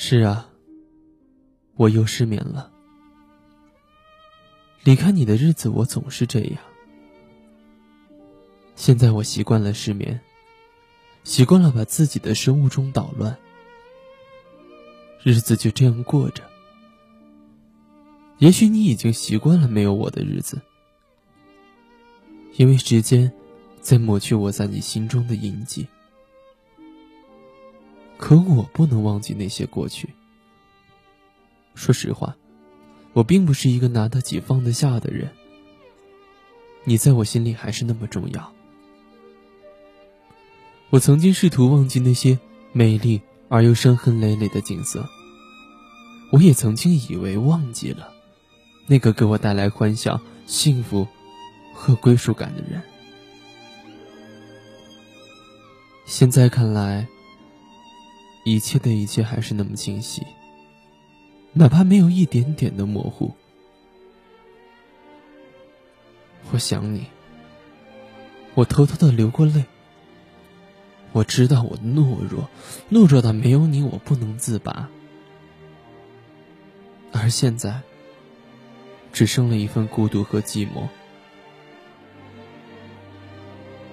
是啊，我又失眠了。离开你的日子，我总是这样。现在我习惯了失眠，习惯了把自己的生物钟捣乱，日子就这样过着。也许你已经习惯了没有我的日子，因为时间在抹去我在你心中的印记。可我不能忘记那些过去。说实话，我并不是一个拿得起放得下的人。你在我心里还是那么重要。我曾经试图忘记那些美丽而又伤痕累累的景色。我也曾经以为忘记了那个给我带来欢笑、幸福和归属感的人。现在看来，一切的一切还是那么清晰，哪怕没有一点点的模糊。我想你，我偷偷的流过泪。我知道我懦弱，懦弱到没有你我不能自拔。而现在，只剩了一份孤独和寂寞。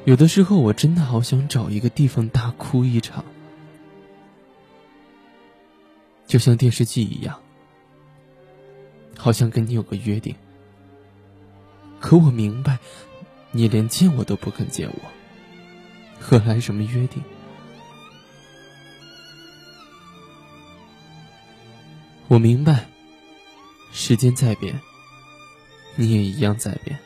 有的时候，我真的好想找一个地方大哭一场，就像电视剧一样，好像跟你有个约定。可我明白，你连见我都不肯见我。何来什么约定？我明白，时间在变，你也一样在变。